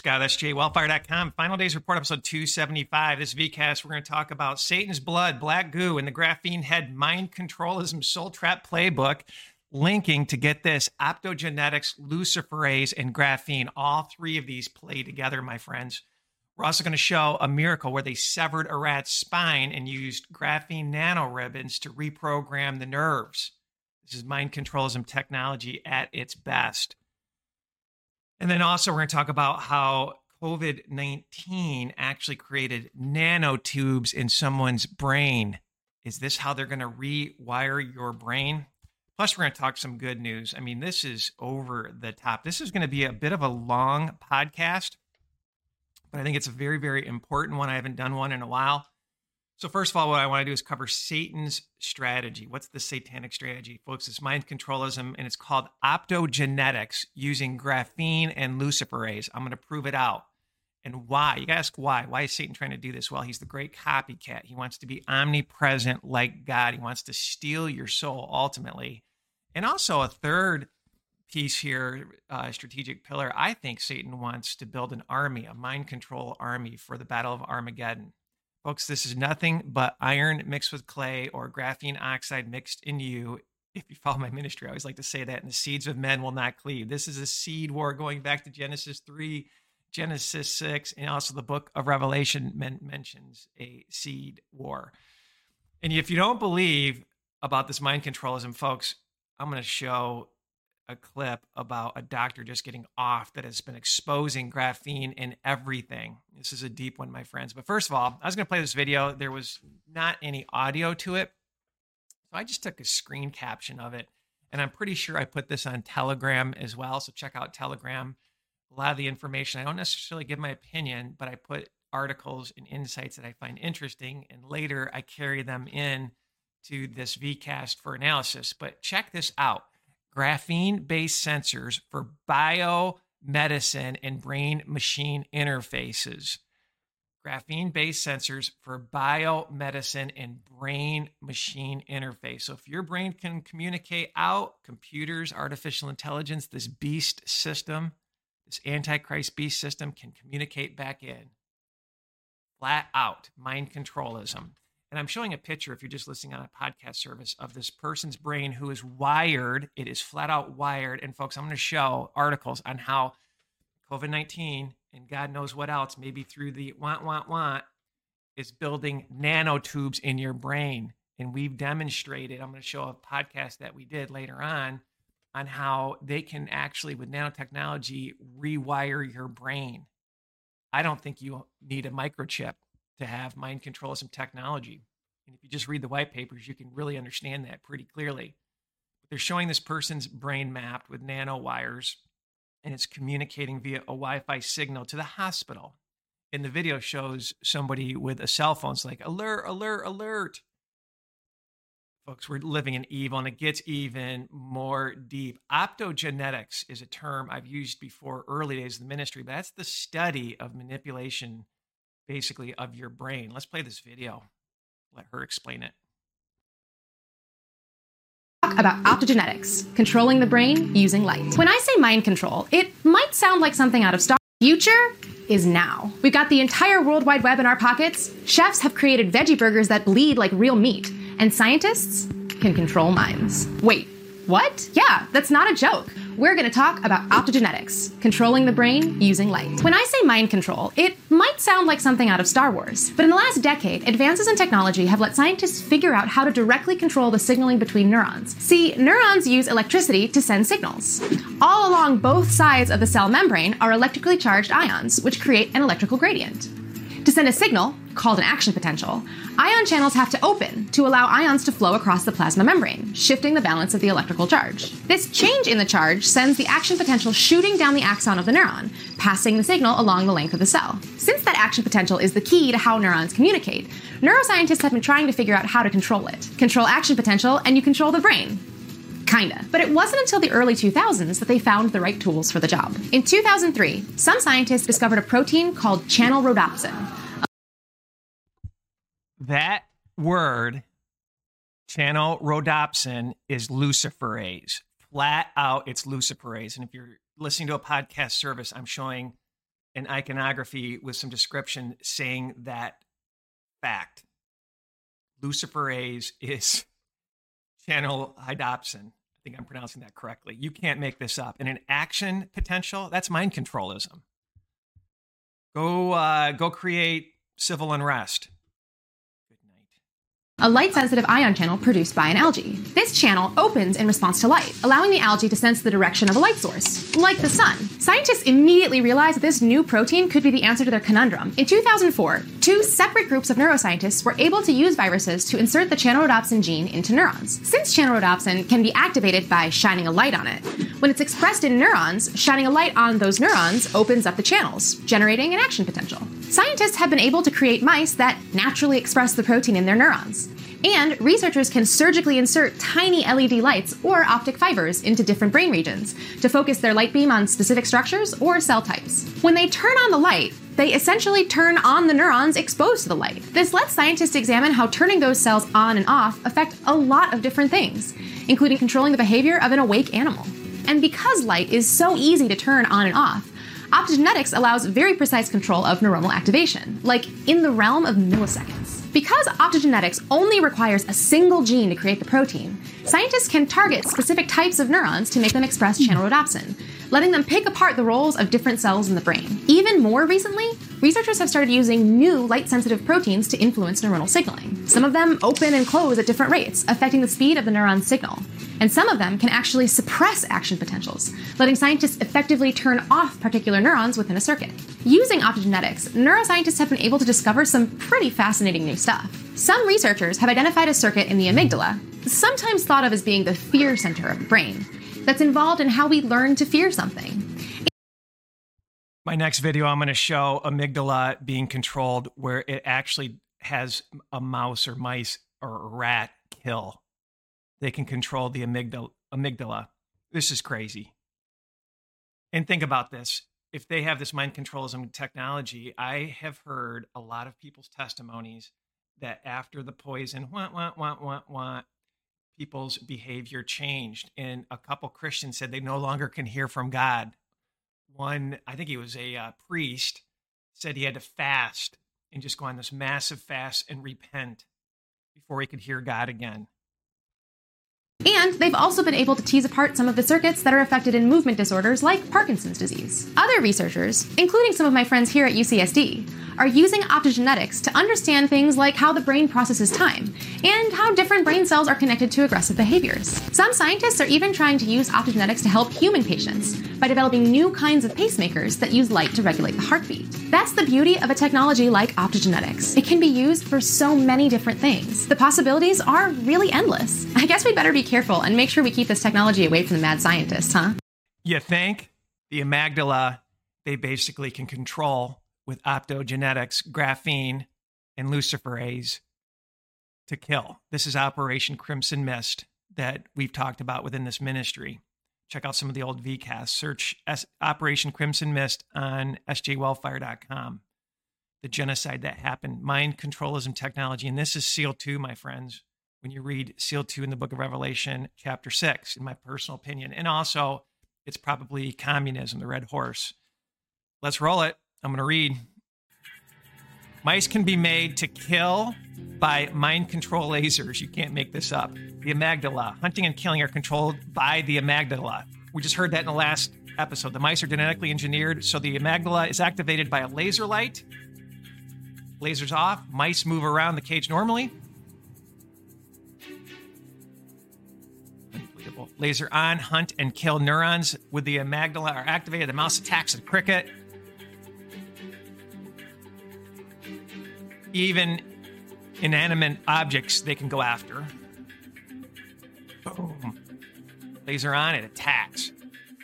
Scott, that's jwellfire.com. Final Days Report, episode 275. This VCast, we're going to talk about Satan's Blood, Black Goo, and the Graphene Head Mind Controlism Soul Trap Playbook, linking to get this optogenetics, luciferase, and graphene. All three of these play together, my friends. We're also going to show a miracle where they severed a rat's spine and used graphene nanoribbons to reprogram the nerves. This is mind controlism technology at its best. And then also, we're going to talk about how COVID 19 actually created nanotubes in someone's brain. Is this how they're going to rewire your brain? Plus, we're going to talk some good news. I mean, this is over the top. This is going to be a bit of a long podcast, but I think it's a very, very important one. I haven't done one in a while. So, first of all, what I want to do is cover Satan's strategy. What's the satanic strategy, folks? It's mind controlism and it's called optogenetics using graphene and luciferase. I'm going to prove it out. And why? You ask why. Why is Satan trying to do this? Well, he's the great copycat. He wants to be omnipresent like God. He wants to steal your soul ultimately. And also, a third piece here, uh, strategic pillar, I think Satan wants to build an army, a mind control army for the Battle of Armageddon. Folks, this is nothing but iron mixed with clay or graphene oxide mixed in you. If you follow my ministry, I always like to say that, and the seeds of men will not cleave. This is a seed war going back to Genesis 3, Genesis 6, and also the book of Revelation men- mentions a seed war. And if you don't believe about this mind controlism, folks, I'm going to show a clip about a doctor just getting off that has been exposing graphene in everything. This is a deep one, my friends. But first of all, I was going to play this video. There was not any audio to it. So I just took a screen caption of it. And I'm pretty sure I put this on Telegram as well. So check out Telegram. A lot of the information, I don't necessarily give my opinion, but I put articles and insights that I find interesting. And later I carry them in to this VCast for analysis. But check this out graphene based sensors for biomedicine and brain machine interfaces. Graphene based sensors for biomedicine and brain machine interface. So, if your brain can communicate out, computers, artificial intelligence, this beast system, this Antichrist beast system can communicate back in. Flat out mind controlism. And I'm showing a picture, if you're just listening on a podcast service, of this person's brain who is wired. It is flat out wired. And folks, I'm going to show articles on how COVID 19 and God knows what else, maybe through the want, want, want, is building nanotubes in your brain. And we've demonstrated, I'm going to show a podcast that we did later on on how they can actually, with nanotechnology, rewire your brain. I don't think you need a microchip to have mind control some technology. And if you just read the white papers, you can really understand that pretty clearly. But they're showing this person's brain mapped with nanowires, and it's communicating via a Wi Fi signal to the hospital. And the video shows somebody with a cell phone. It's like, alert, alert, alert. Folks, we're living in evil, and it gets even more deep. Optogenetics is a term I've used before early days of the ministry, but that's the study of manipulation basically of your brain. Let's play this video. Let her explain it. Talk about optogenetics, controlling the brain using light. When I say mind control, it might sound like something out of Star. Future is now. We've got the entire World Wide Web in our pockets. Chefs have created veggie burgers that bleed like real meat, and scientists can control minds. Wait, what? Yeah, that's not a joke we're going to talk about optogenetics, controlling the brain using light. When I say mind control, it might sound like something out of Star Wars, but in the last decade, advances in technology have let scientists figure out how to directly control the signaling between neurons. See, neurons use electricity to send signals. All along both sides of the cell membrane are electrically charged ions, which create an electrical gradient. To send a signal, called an action potential, ion channels have to open to allow ions to flow across the plasma membrane, shifting the balance of the electrical charge. This change in the charge sends the action potential shooting down the axon of the neuron, passing the signal along the length of the cell. Since that action potential is the key to how neurons communicate, neuroscientists have been trying to figure out how to control it. Control action potential, and you control the brain. Kinda. But it wasn't until the early 2000s that they found the right tools for the job. In 2003, some scientists discovered a protein called channel rhodopsin. That word, channel rhodopsin, is luciferase. Flat out, it's luciferase. And if you're listening to a podcast service, I'm showing an iconography with some description saying that fact. Luciferase is channel hydopsin. Think I'm pronouncing that correctly. You can't make this up. And an action potential, that's mind controlism. Go uh, go create civil unrest a light sensitive ion channel produced by an algae. This channel opens in response to light, allowing the algae to sense the direction of a light source, like the sun. Scientists immediately realized this new protein could be the answer to their conundrum. In 2004, two separate groups of neuroscientists were able to use viruses to insert the channelrhodopsin gene into neurons. Since channelrhodopsin can be activated by shining a light on it, when it's expressed in neurons, shining a light on those neurons opens up the channels, generating an action potential. Scientists have been able to create mice that naturally express the protein in their neurons. And researchers can surgically insert tiny LED lights or optic fibers into different brain regions to focus their light beam on specific structures or cell types. When they turn on the light, they essentially turn on the neurons exposed to the light. This lets scientists examine how turning those cells on and off affect a lot of different things, including controlling the behavior of an awake animal. And because light is so easy to turn on and off, optogenetics allows very precise control of neuronal activation, like in the realm of milliseconds. Because optogenetics only requires a single gene to create the protein, scientists can target specific types of neurons to make them express channel channelrhodopsin, letting them pick apart the roles of different cells in the brain. Even more recently, researchers have started using new light sensitive proteins to influence neuronal signaling. Some of them open and close at different rates, affecting the speed of the neuron's signal. And some of them can actually suppress action potentials, letting scientists effectively turn off particular neurons within a circuit. Using optogenetics, neuroscientists have been able to discover some pretty fascinating new stuff. Some researchers have identified a circuit in the amygdala, sometimes thought of as being the fear center of the brain, that's involved in how we learn to fear something. My next video, I'm going to show amygdala being controlled where it actually has a mouse or mice or a rat kill. They can control the amygdala. amygdala. This is crazy. And think about this. If they have this mind controlism technology, I have heard a lot of people's testimonies that after the poison, want, want, want, want, want, people's behavior changed. And a couple Christians said they no longer can hear from God. One, I think he was a uh, priest, said he had to fast and just go on this massive fast and repent before he could hear God again. And they've also been able to tease apart some of the circuits that are affected in movement disorders like Parkinson's disease. Other researchers, including some of my friends here at UCSD, are using optogenetics to understand things like how the brain processes time and how different brain cells are connected to aggressive behaviors. Some scientists are even trying to use optogenetics to help human patients by developing new kinds of pacemakers that use light to regulate the heartbeat. That's the beauty of a technology like optogenetics. It can be used for so many different things. The possibilities are really endless. I guess we better be careful and make sure we keep this technology away from the mad scientists, huh? You think the amygdala, they basically can control with optogenetics, graphene, and luciferase to kill. This is Operation Crimson Mist that we've talked about within this ministry. Check out some of the old VCasts. Search S- Operation Crimson Mist on sjwellfire.com. The genocide that happened, mind controlism technology. And this is SEAL 2, my friends, when you read SEAL 2 in the book of Revelation, chapter 6, in my personal opinion. And also, it's probably communism, the red horse. Let's roll it. I'm going to read. Mice can be made to kill by mind control lasers. You can't make this up. The amygdala. Hunting and killing are controlled by the amygdala. We just heard that in the last episode. The mice are genetically engineered, so the amygdala is activated by a laser light. Lasers off. Mice move around the cage normally. Unbelievable. Laser on, hunt and kill neurons with the amygdala are activated. The mouse attacks the cricket. Even inanimate objects they can go after. Boom. Laser on, it attacks.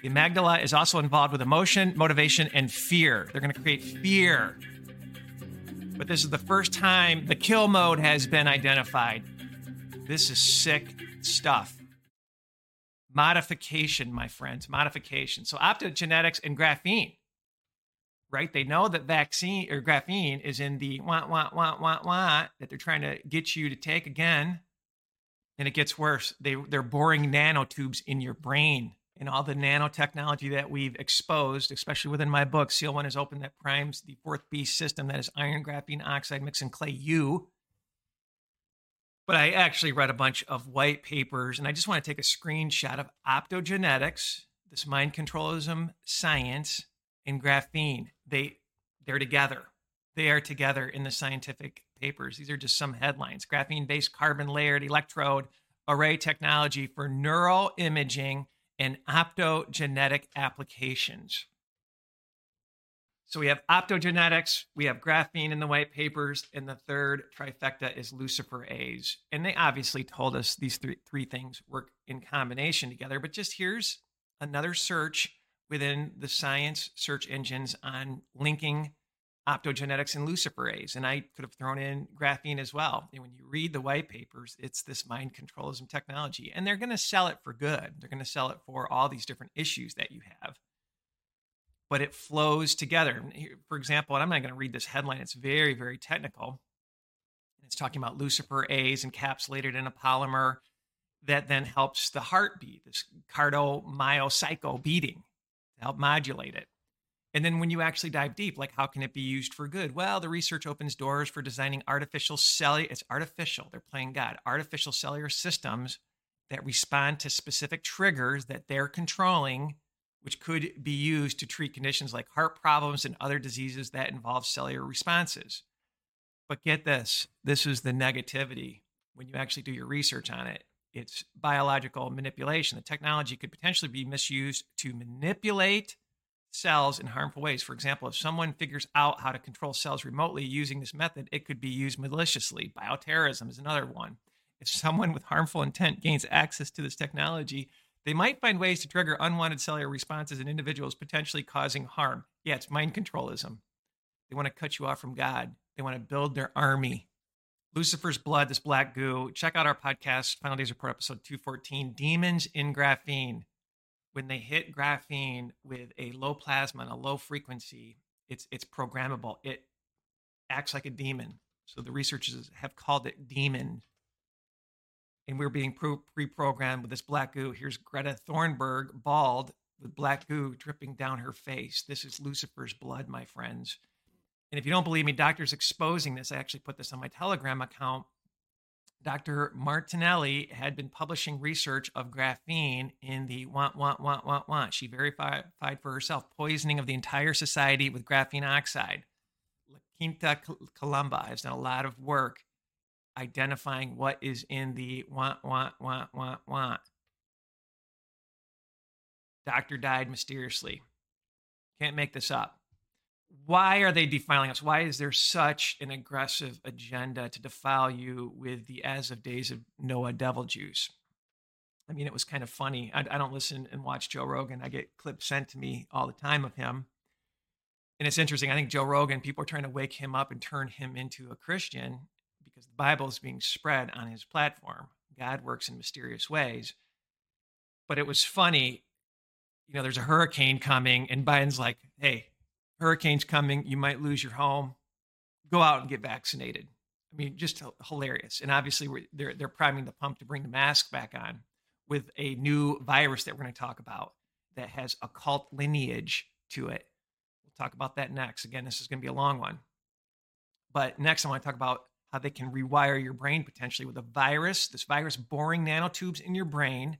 The amygdala is also involved with emotion, motivation, and fear. They're going to create fear. But this is the first time the kill mode has been identified. This is sick stuff. Modification, my friends, modification. So, optogenetics and graphene right? They know that vaccine or graphene is in the want, want, want, want, want that they're trying to get you to take again. And it gets worse. They, they're boring nanotubes in your brain and all the nanotechnology that we've exposed, especially within my book, Seal One is Open, that primes the fourth beast system that is iron, graphene, oxide, mix, and clay U. But I actually read a bunch of white papers, and I just want to take a screenshot of optogenetics, this mind controlism science, and graphene. They they're together. They are together in the scientific papers. These are just some headlines. Graphene-based carbon layered electrode array technology for neural imaging and optogenetic applications. So we have optogenetics, we have graphene in the white papers, and the third trifecta is luciferase. And they obviously told us these three, three things work in combination together. But just here's another search within the science search engines on linking optogenetics and luciferase. And I could have thrown in graphene as well. And when you read the white papers, it's this mind controlism technology. And they're going to sell it for good. They're going to sell it for all these different issues that you have. But it flows together. For example, and I'm not going to read this headline, it's very, very technical. It's talking about luciferase encapsulated in a polymer that then helps the heartbeat, this cardiomyocyte beating, to help modulate it. And then when you actually dive deep, like how can it be used for good? Well, the research opens doors for designing artificial cellular, it's artificial, they're playing God, artificial cellular systems that respond to specific triggers that they're controlling, which could be used to treat conditions like heart problems and other diseases that involve cellular responses. But get this this is the negativity when you actually do your research on it. It's biological manipulation. The technology could potentially be misused to manipulate cells in harmful ways. For example, if someone figures out how to control cells remotely using this method, it could be used maliciously. Bioterrorism is another one. If someone with harmful intent gains access to this technology, they might find ways to trigger unwanted cellular responses in individuals, potentially causing harm. Yeah, it's mind controlism. They want to cut you off from God, they want to build their army. Lucifer's Blood, this black goo. Check out our podcast, Final Days Report, episode 214 Demons in Graphene when they hit graphene with a low plasma and a low frequency, it's it's programmable. It acts like a demon. So the researchers have called it demon. And we're being pre-programmed with this black goo. Here's Greta Thunberg, bald, with black goo dripping down her face. This is Lucifer's blood, my friends. And if you don't believe me, doctors exposing this. I actually put this on my Telegram account Dr. Martinelli had been publishing research of graphene in the want, want, want, want, want. She verified for herself poisoning of the entire society with graphene oxide. La Quinta Columna has done a lot of work identifying what is in the want, want, want, want, want. Doctor died mysteriously. Can't make this up why are they defiling us? Why is there such an aggressive agenda to defile you with the as of days of Noah devil juice? I mean, it was kind of funny. I, I, don't listen and watch Joe Rogan. I get clips sent to me all the time of him. And it's interesting. I think Joe Rogan, people are trying to wake him up and turn him into a Christian because the Bible is being spread on his platform. God works in mysterious ways. But it was funny. You know, there's a hurricane coming, and Biden's like, hey, hurricane's coming, you might lose your home. Go out and get vaccinated. I mean, just hilarious. And obviously, they're they're priming the pump to bring the mask back on with a new virus that we're going to talk about that has occult lineage to it. We'll talk about that next. Again, this is going to be a long one. But next, I want to talk about how they can rewire your brain potentially with a virus. This virus boring nanotubes in your brain,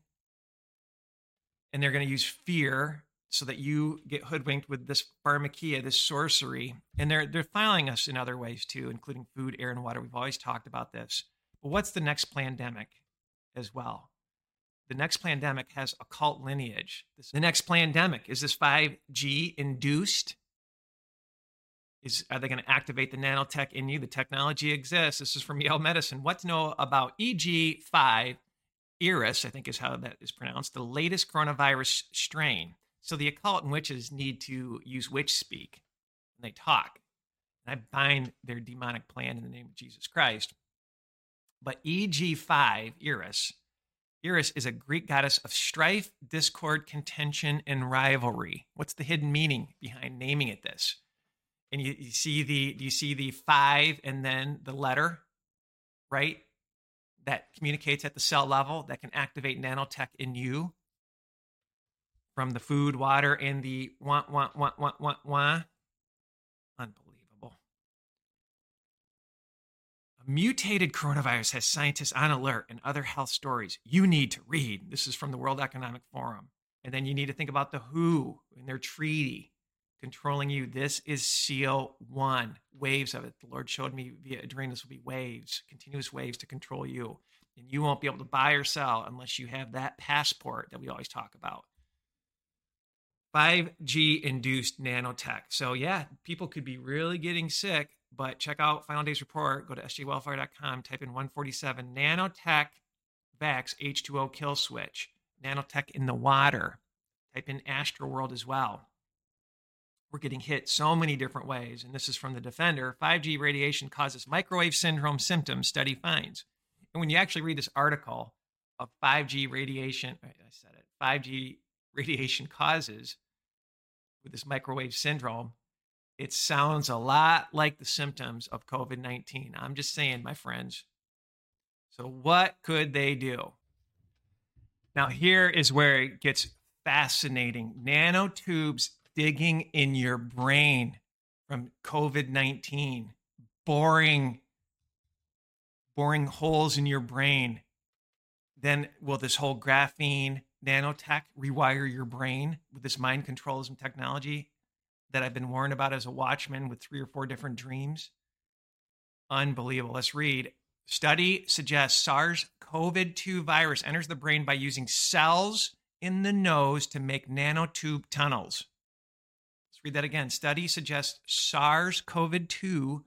and they're going to use fear so that you get hoodwinked with this pharmakia, this sorcery. And they're they're filing us in other ways too, including food, air, and water. We've always talked about this. But what's the next pandemic as well? The next pandemic has occult lineage. The next pandemic is this 5G induced? Is are they going to activate the nanotech in you? The technology exists. This is from Yale Medicine. What to know about EG5 Iris, I think is how that is pronounced, the latest coronavirus strain. So the occult and witches need to use witch speak and they talk. And I bind their demonic plan in the name of Jesus Christ. But EG5, Eris, Eris is a Greek goddess of strife, discord, contention, and rivalry. What's the hidden meaning behind naming it this? And you, you see the do you see the five and then the letter, right? That communicates at the cell level that can activate nanotech in you from the food, water, and the want, want, want, want, want, want. Unbelievable. A mutated coronavirus has scientists on alert and other health stories you need to read. This is from the World Economic Forum. And then you need to think about the WHO and their treaty controlling you. This is seal one, waves of it. The Lord showed me via a this will be waves, continuous waves to control you. And you won't be able to buy or sell unless you have that passport that we always talk about. 5G induced nanotech. So, yeah, people could be really getting sick, but check out Final Days Report. Go to sjwellfire.com, type in 147 nanotech Vax H2O kill switch, nanotech in the water. Type in Astroworld as well we're getting hit so many different ways. And this is from the Defender 5G radiation causes microwave syndrome symptoms, study finds. And when you actually read this article of 5G radiation, I said it, 5G radiation causes with this microwave syndrome, it sounds a lot like the symptoms of COVID 19. I'm just saying, my friends. So, what could they do? Now, here is where it gets fascinating. Nanotubes digging in your brain from COVID 19, boring, boring holes in your brain. Then will this whole graphene nanotech rewire your brain with this mind controlism technology that I've been warned about as a watchman with three or four different dreams? Unbelievable. Let's read. Study suggests SARS CoV 2 virus enters the brain by using cells in the nose to make nanotube tunnels. Let's read that again. Study suggests SARS CoV 2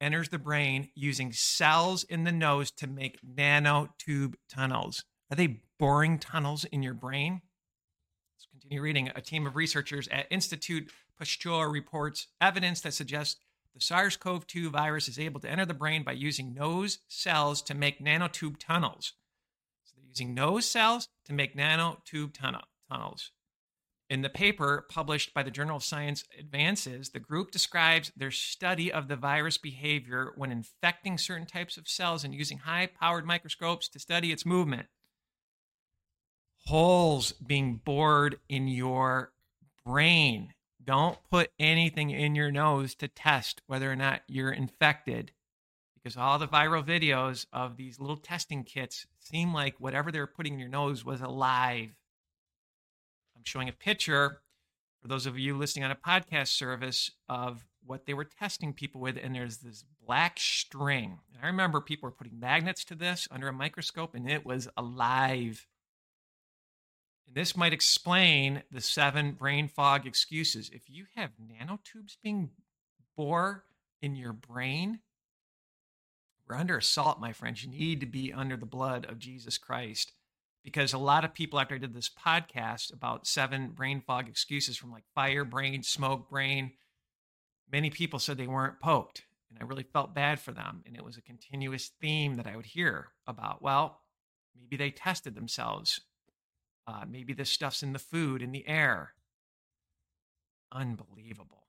enters the brain using cells in the nose to make nanotube tunnels. Are they boring tunnels in your brain? Let's continue reading. A team of researchers at Institute Pasteur reports evidence that suggests the SARS CoV 2 virus is able to enter the brain by using nose cells to make nanotube tunnels. So they're using nose cells to make nanotube tunnel, tunnels. In the paper published by the Journal of Science Advances, the group describes their study of the virus behavior when infecting certain types of cells and using high powered microscopes to study its movement. Holes being bored in your brain. Don't put anything in your nose to test whether or not you're infected because all the viral videos of these little testing kits seem like whatever they're putting in your nose was alive I'm showing a picture for those of you listening on a podcast service of what they were testing people with. And there's this black string. And I remember people were putting magnets to this under a microscope, and it was alive. And this might explain the seven brain fog excuses. If you have nanotubes being bore in your brain, we're under assault, my friends. You need to be under the blood of Jesus Christ because a lot of people after I did this podcast about seven brain fog excuses from like fire brain, smoke brain, many people said they weren't poked. And I really felt bad for them. And it was a continuous theme that I would hear about. Well, maybe they tested themselves. Uh, maybe this stuff's in the food, in the air. Unbelievable.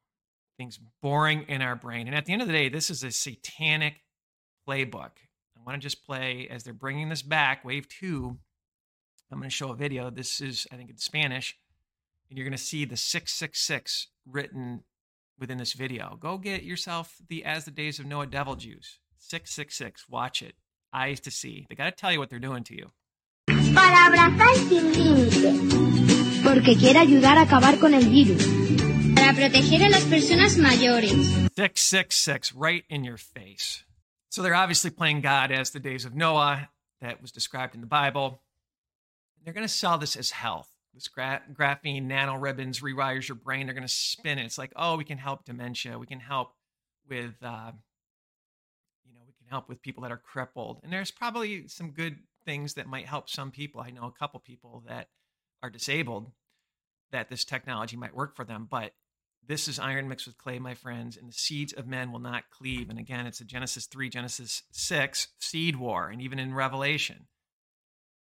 Things boring in our brain. And at the end of the day, this is a satanic playbook. I want to just play as they're bringing this back, wave two I'm going to show a video. This is, I think, in Spanish, and you're going to see the 666 written within this video. Go get yourself the As the Days of Noah Devil Juice. 666. Watch it. Eyes to see. They got to tell you what they're doing to you. Para abrazar sin límite. Porque quiere ayudar a acabar con el virus. Para proteger a las personas mayores. 666, right in your face. So they're obviously playing God as the days of Noah that was described in the Bible. They're going to sell this as health. This gra- graphene nano ribbons rewires your brain. They're going to spin it. It's like, oh, we can help dementia. We can help with, uh, you know, we can help with people that are crippled. And there's probably some good things that might help some people. I know a couple people that are disabled that this technology might work for them, but this is iron mixed with clay, my friends, and the seeds of men will not cleave. And again, it's a Genesis 3, Genesis 6 seed war, and even in Revelation.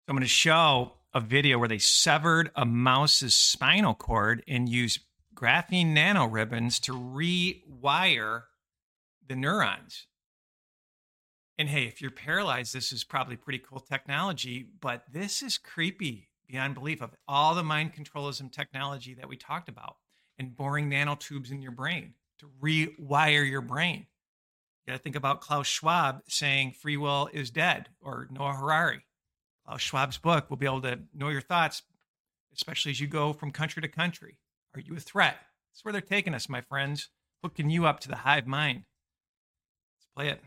So I'm going to show a video where they severed a mouse's spinal cord and used graphene nanoribbons to rewire the neurons. And hey, if you're paralyzed, this is probably pretty cool technology, but this is creepy beyond belief of all the mind controlism technology that we talked about and boring nanotubes in your brain to rewire your brain. You got to think about Klaus Schwab saying free will is dead or Noah Harari. Klaus Schwab's book will be able to know your thoughts, especially as you go from country to country. Are you a threat? That's where they're taking us, my friends, hooking you up to the hive mind. Let's play it.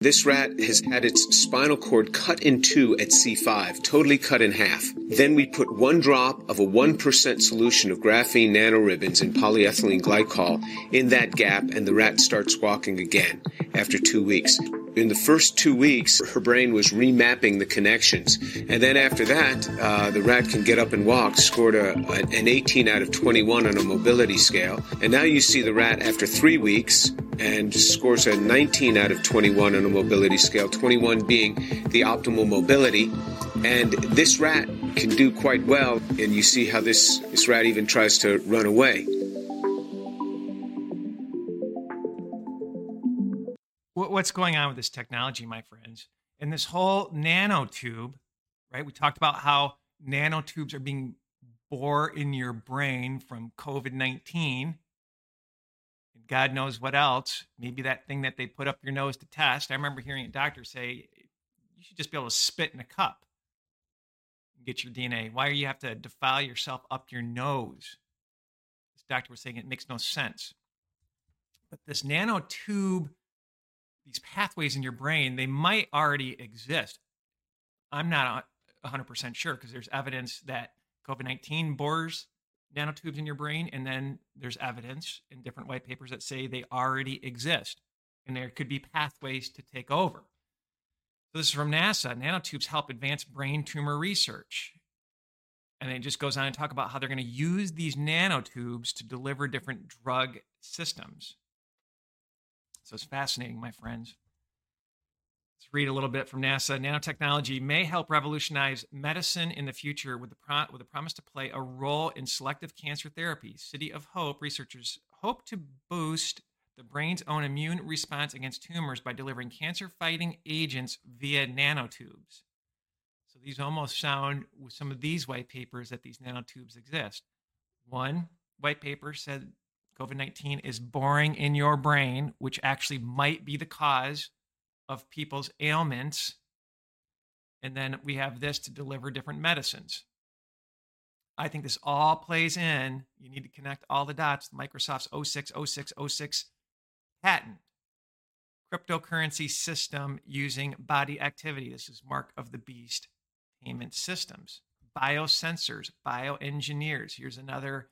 This rat has had its spinal cord cut in two at C5, totally cut in half. Then we put one drop of a 1% solution of graphene nanoribbons and polyethylene glycol in that gap, and the rat starts walking again after two weeks. In the first two weeks, her brain was remapping the connections. And then after that, uh, the rat can get up and walk, scored a, an 18 out of 21 on a mobility scale. And now you see the rat after three weeks and scores a 19 out of 21 on a mobility scale, 21 being the optimal mobility. And this rat can do quite well, and you see how this, this rat even tries to run away. What's going on with this technology, my friends? And this whole nanotube, right? We talked about how nanotubes are being bored in your brain from COVID 19 God knows what else. Maybe that thing that they put up your nose to test. I remember hearing a doctor say, you should just be able to spit in a cup and get your DNA. Why do you have to defile yourself up your nose? This doctor was saying it makes no sense. But this nanotube, these pathways in your brain, they might already exist. I'm not 100% sure because there's evidence that COVID 19 bores nanotubes in your brain, and then there's evidence in different white papers that say they already exist, and there could be pathways to take over. So this is from NASA. Nanotubes help advance brain tumor research. And it just goes on to talk about how they're going to use these nanotubes to deliver different drug systems. So it's fascinating, my friends. Let's read a little bit from NASA. Nanotechnology may help revolutionize medicine in the future with the, pro- with the promise to play a role in selective cancer therapy. City of Hope researchers hope to boost the brain's own immune response against tumors by delivering cancer fighting agents via nanotubes. So these almost sound, with some of these white papers, that these nanotubes exist. One white paper said COVID 19 is boring in your brain, which actually might be the cause of people's ailments. And then we have this to deliver different medicines. I think this all plays in. You need to connect all the dots. Microsoft's 060606 patent, cryptocurrency system using body activity. This is Mark of the Beast payment systems, biosensors, bioengineers. Here's another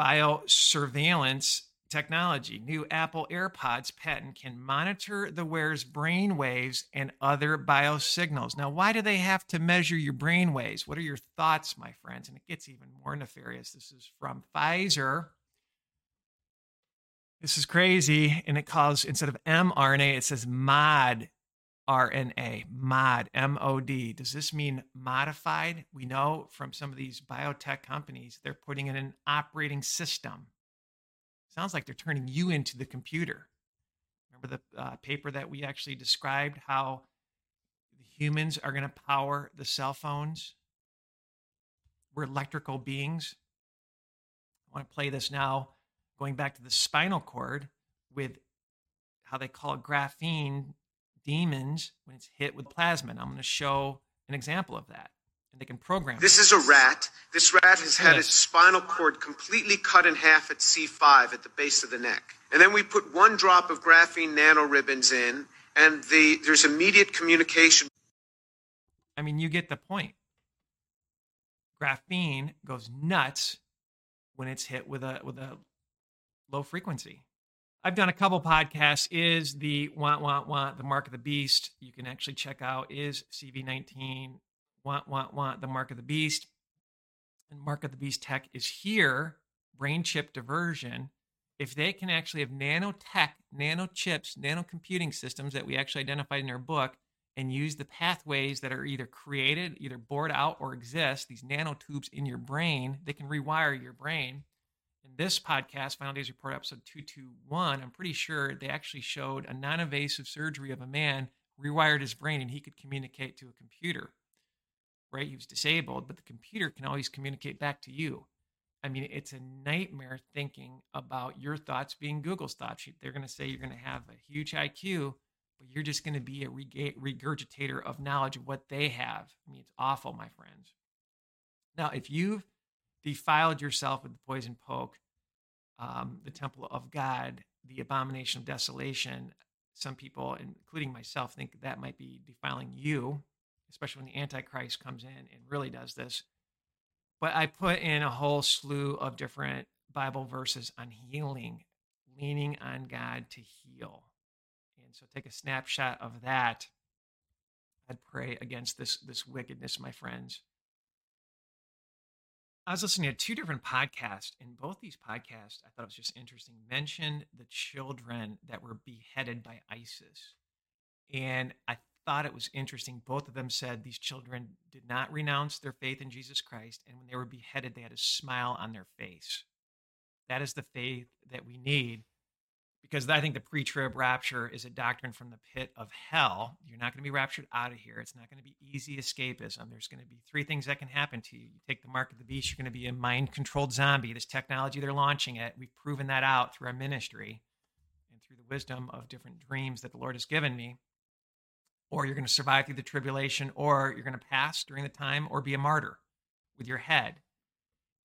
biosurveillance technology. New Apple AirPods patent can monitor the wearer's brain waves and other biosignals. Now, why do they have to measure your brain waves? What are your thoughts, my friends? And it gets even more nefarious. This is from Pfizer. This is crazy. And it calls, instead of mRNA, it says mod RNA, mod, M O D. Does this mean modified? We know from some of these biotech companies, they're putting in an operating system Sounds like they're turning you into the computer. Remember the uh, paper that we actually described how the humans are going to power the cell phones? We're electrical beings. I want to play this now, going back to the spinal cord with how they call it graphene demons when it's hit with plasma. And I'm going to show an example of that and they can program. This is a rat. This rat has had its spinal cord completely cut in half at C5 at the base of the neck. And then we put one drop of graphene nanoribbons in, and the, there's immediate communication. I mean, you get the point. Graphene goes nuts when it's hit with a with a low frequency. I've done a couple podcasts. Is the want want want the mark of the beast? You can actually check out is CV19 want, want, want the mark of the beast. And mark of the beast tech is here, brain chip diversion. If they can actually have nanotech, nanochips, nanocomputing systems that we actually identified in our book and use the pathways that are either created, either bored out or exist, these nanotubes in your brain, they can rewire your brain. In this podcast, Final Days Report episode 221, I'm pretty sure they actually showed a non invasive surgery of a man rewired his brain and he could communicate to a computer. right? He was disabled, but the computer can always communicate back to you. I mean, it's a nightmare thinking about your thoughts being Google's thoughts. They're going to say you're going to have a huge IQ, but you're just going to be a regurgitator of knowledge of what they have. I mean, it's awful, my friends. Now, if you've defiled yourself with the poison poke, um, the temple of God, the abomination of desolation, some people, including myself, think that might be defiling you, especially when the Antichrist comes in and really does this. But I put in a whole slew of different Bible verses on healing, leaning on God to heal. And so take a snapshot of that. I'd pray against this, this wickedness, my friends. I was listening to two different podcasts, and both these podcasts I thought it was just interesting. Mentioned the children that were beheaded by ISIS, and I thought it was interesting. Both of them said these children did not renounce their faith in Jesus Christ, and when they were beheaded, they had a smile on their face. That is the faith that we need because I think the pre trib rapture is a doctrine from the pit of hell. You're not going to be raptured out of here. It's not going to be easy escapism. There's going to be three things that can happen to you. You take the mark of the beast, you're going to be a mind controlled zombie. This technology they're launching it, we've proven that out through our ministry and through the wisdom of different dreams that the Lord has given me. Or you're going to survive through the tribulation, or you're going to pass during the time, or be a martyr with your head.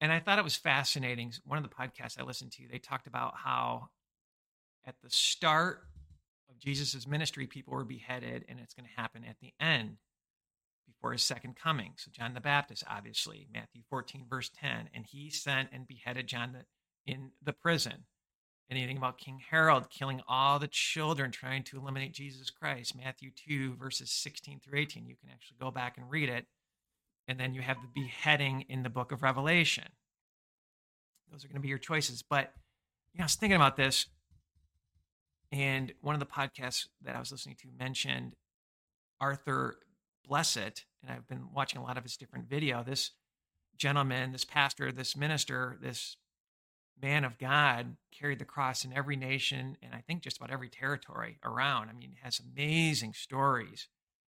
And I thought it was fascinating. One of the podcasts I listened to, they talked about how at the start of Jesus' ministry, people were beheaded, and it's going to happen at the end before his second coming. So, John the Baptist, obviously, Matthew 14, verse 10, and he sent and beheaded John in the prison. Anything about King Herod killing all the children trying to eliminate Jesus Christ, Matthew 2, verses 16 through 18. You can actually go back and read it. And then you have the beheading in the book of Revelation. Those are going to be your choices. But, you know, I was thinking about this and one of the podcasts that I was listening to mentioned Arthur Blessitt, and I've been watching a lot of his different video. This gentleman, this pastor, this minister, this man of God carried the cross in every nation and I think just about every territory around. I mean, has amazing stories.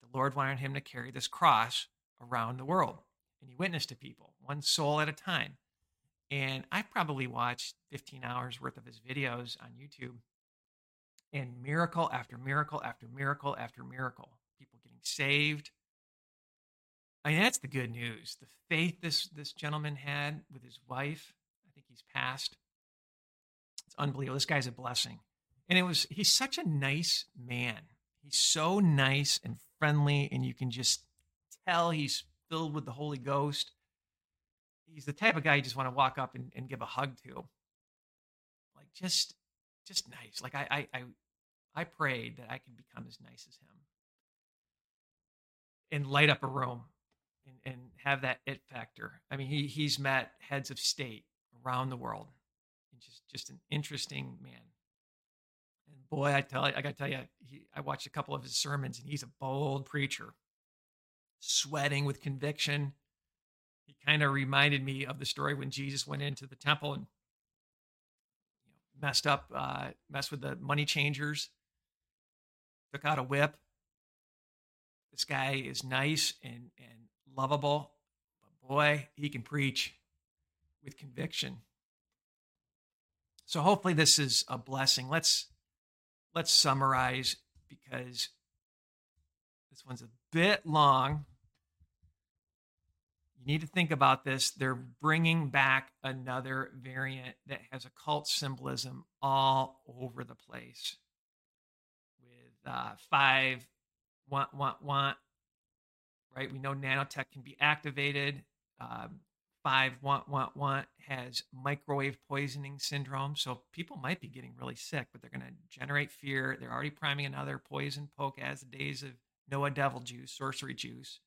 The Lord wanted him to carry this cross around the world and he witnessed to people, one soul at a time. And I probably watched 15 hours worth of his videos on YouTube and miracle after miracle after miracle after miracle. People getting saved. I mean, that's the good news. The faith this this gentleman had with his wife. I think he's passed. It's unbelievable. This guy's a blessing. And it was he's such a nice man. He's so nice and friendly, and you can just tell he's filled with the Holy Ghost. He's the type of guy you just want to walk up and, and give a hug to. Like just just nice. Like I, I, I, I prayed that I could become as nice as him and light up a room and, and have that it factor. I mean, he, he's met heads of state around the world and just, just an interesting man. And boy, I tell you, I got to tell you, he, I watched a couple of his sermons and he's a bold preacher, sweating with conviction. He kind of reminded me of the story when Jesus went into the temple and messed up, uh, messed with the money changers, took out a whip. This guy is nice and, and lovable, but boy, he can preach with conviction. So hopefully this is a blessing. Let's let's summarize because this one's a bit long need to think about this. They're bringing back another variant that has occult symbolism all over the place with uh, five, want, want, want, right? We know nanotech can be activated. Um, five, want, want, want has microwave poisoning syndrome. So people might be getting really sick, but they're going to generate fear. They're already priming another poison poke as the days of Noah devil juice, sorcery juice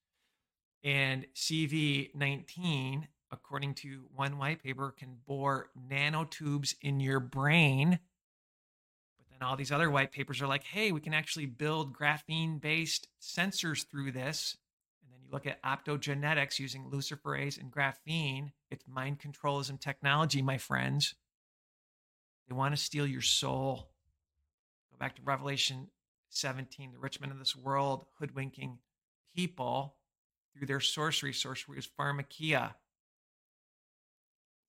and CV19, according to one white paper, can bore nanotubes in your brain. But then all these other white papers are like, hey, we can actually build graphene based sensors through this. And then you look at optogenetics using luciferase and graphene. It's mind controlism technology, my friends. They want to steal your soul. Go back to Revelation 17, the rich men of this world hoodwinking people through their sorcery. Sorcery is pharmakia.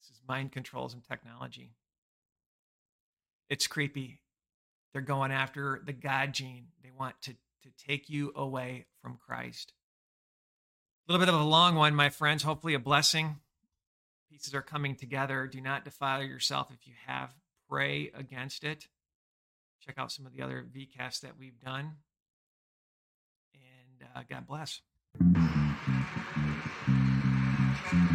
This is mind controls and technology. It's creepy. They're going after the God gene. They want to, to take you away from Christ. A little bit of a long one, my friends. Hopefully, a blessing. Pieces are coming together. Do not defile yourself if you have. Pray against it. Check out some of the other VCasts that we've done. And uh, God bless. thank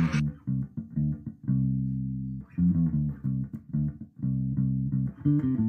you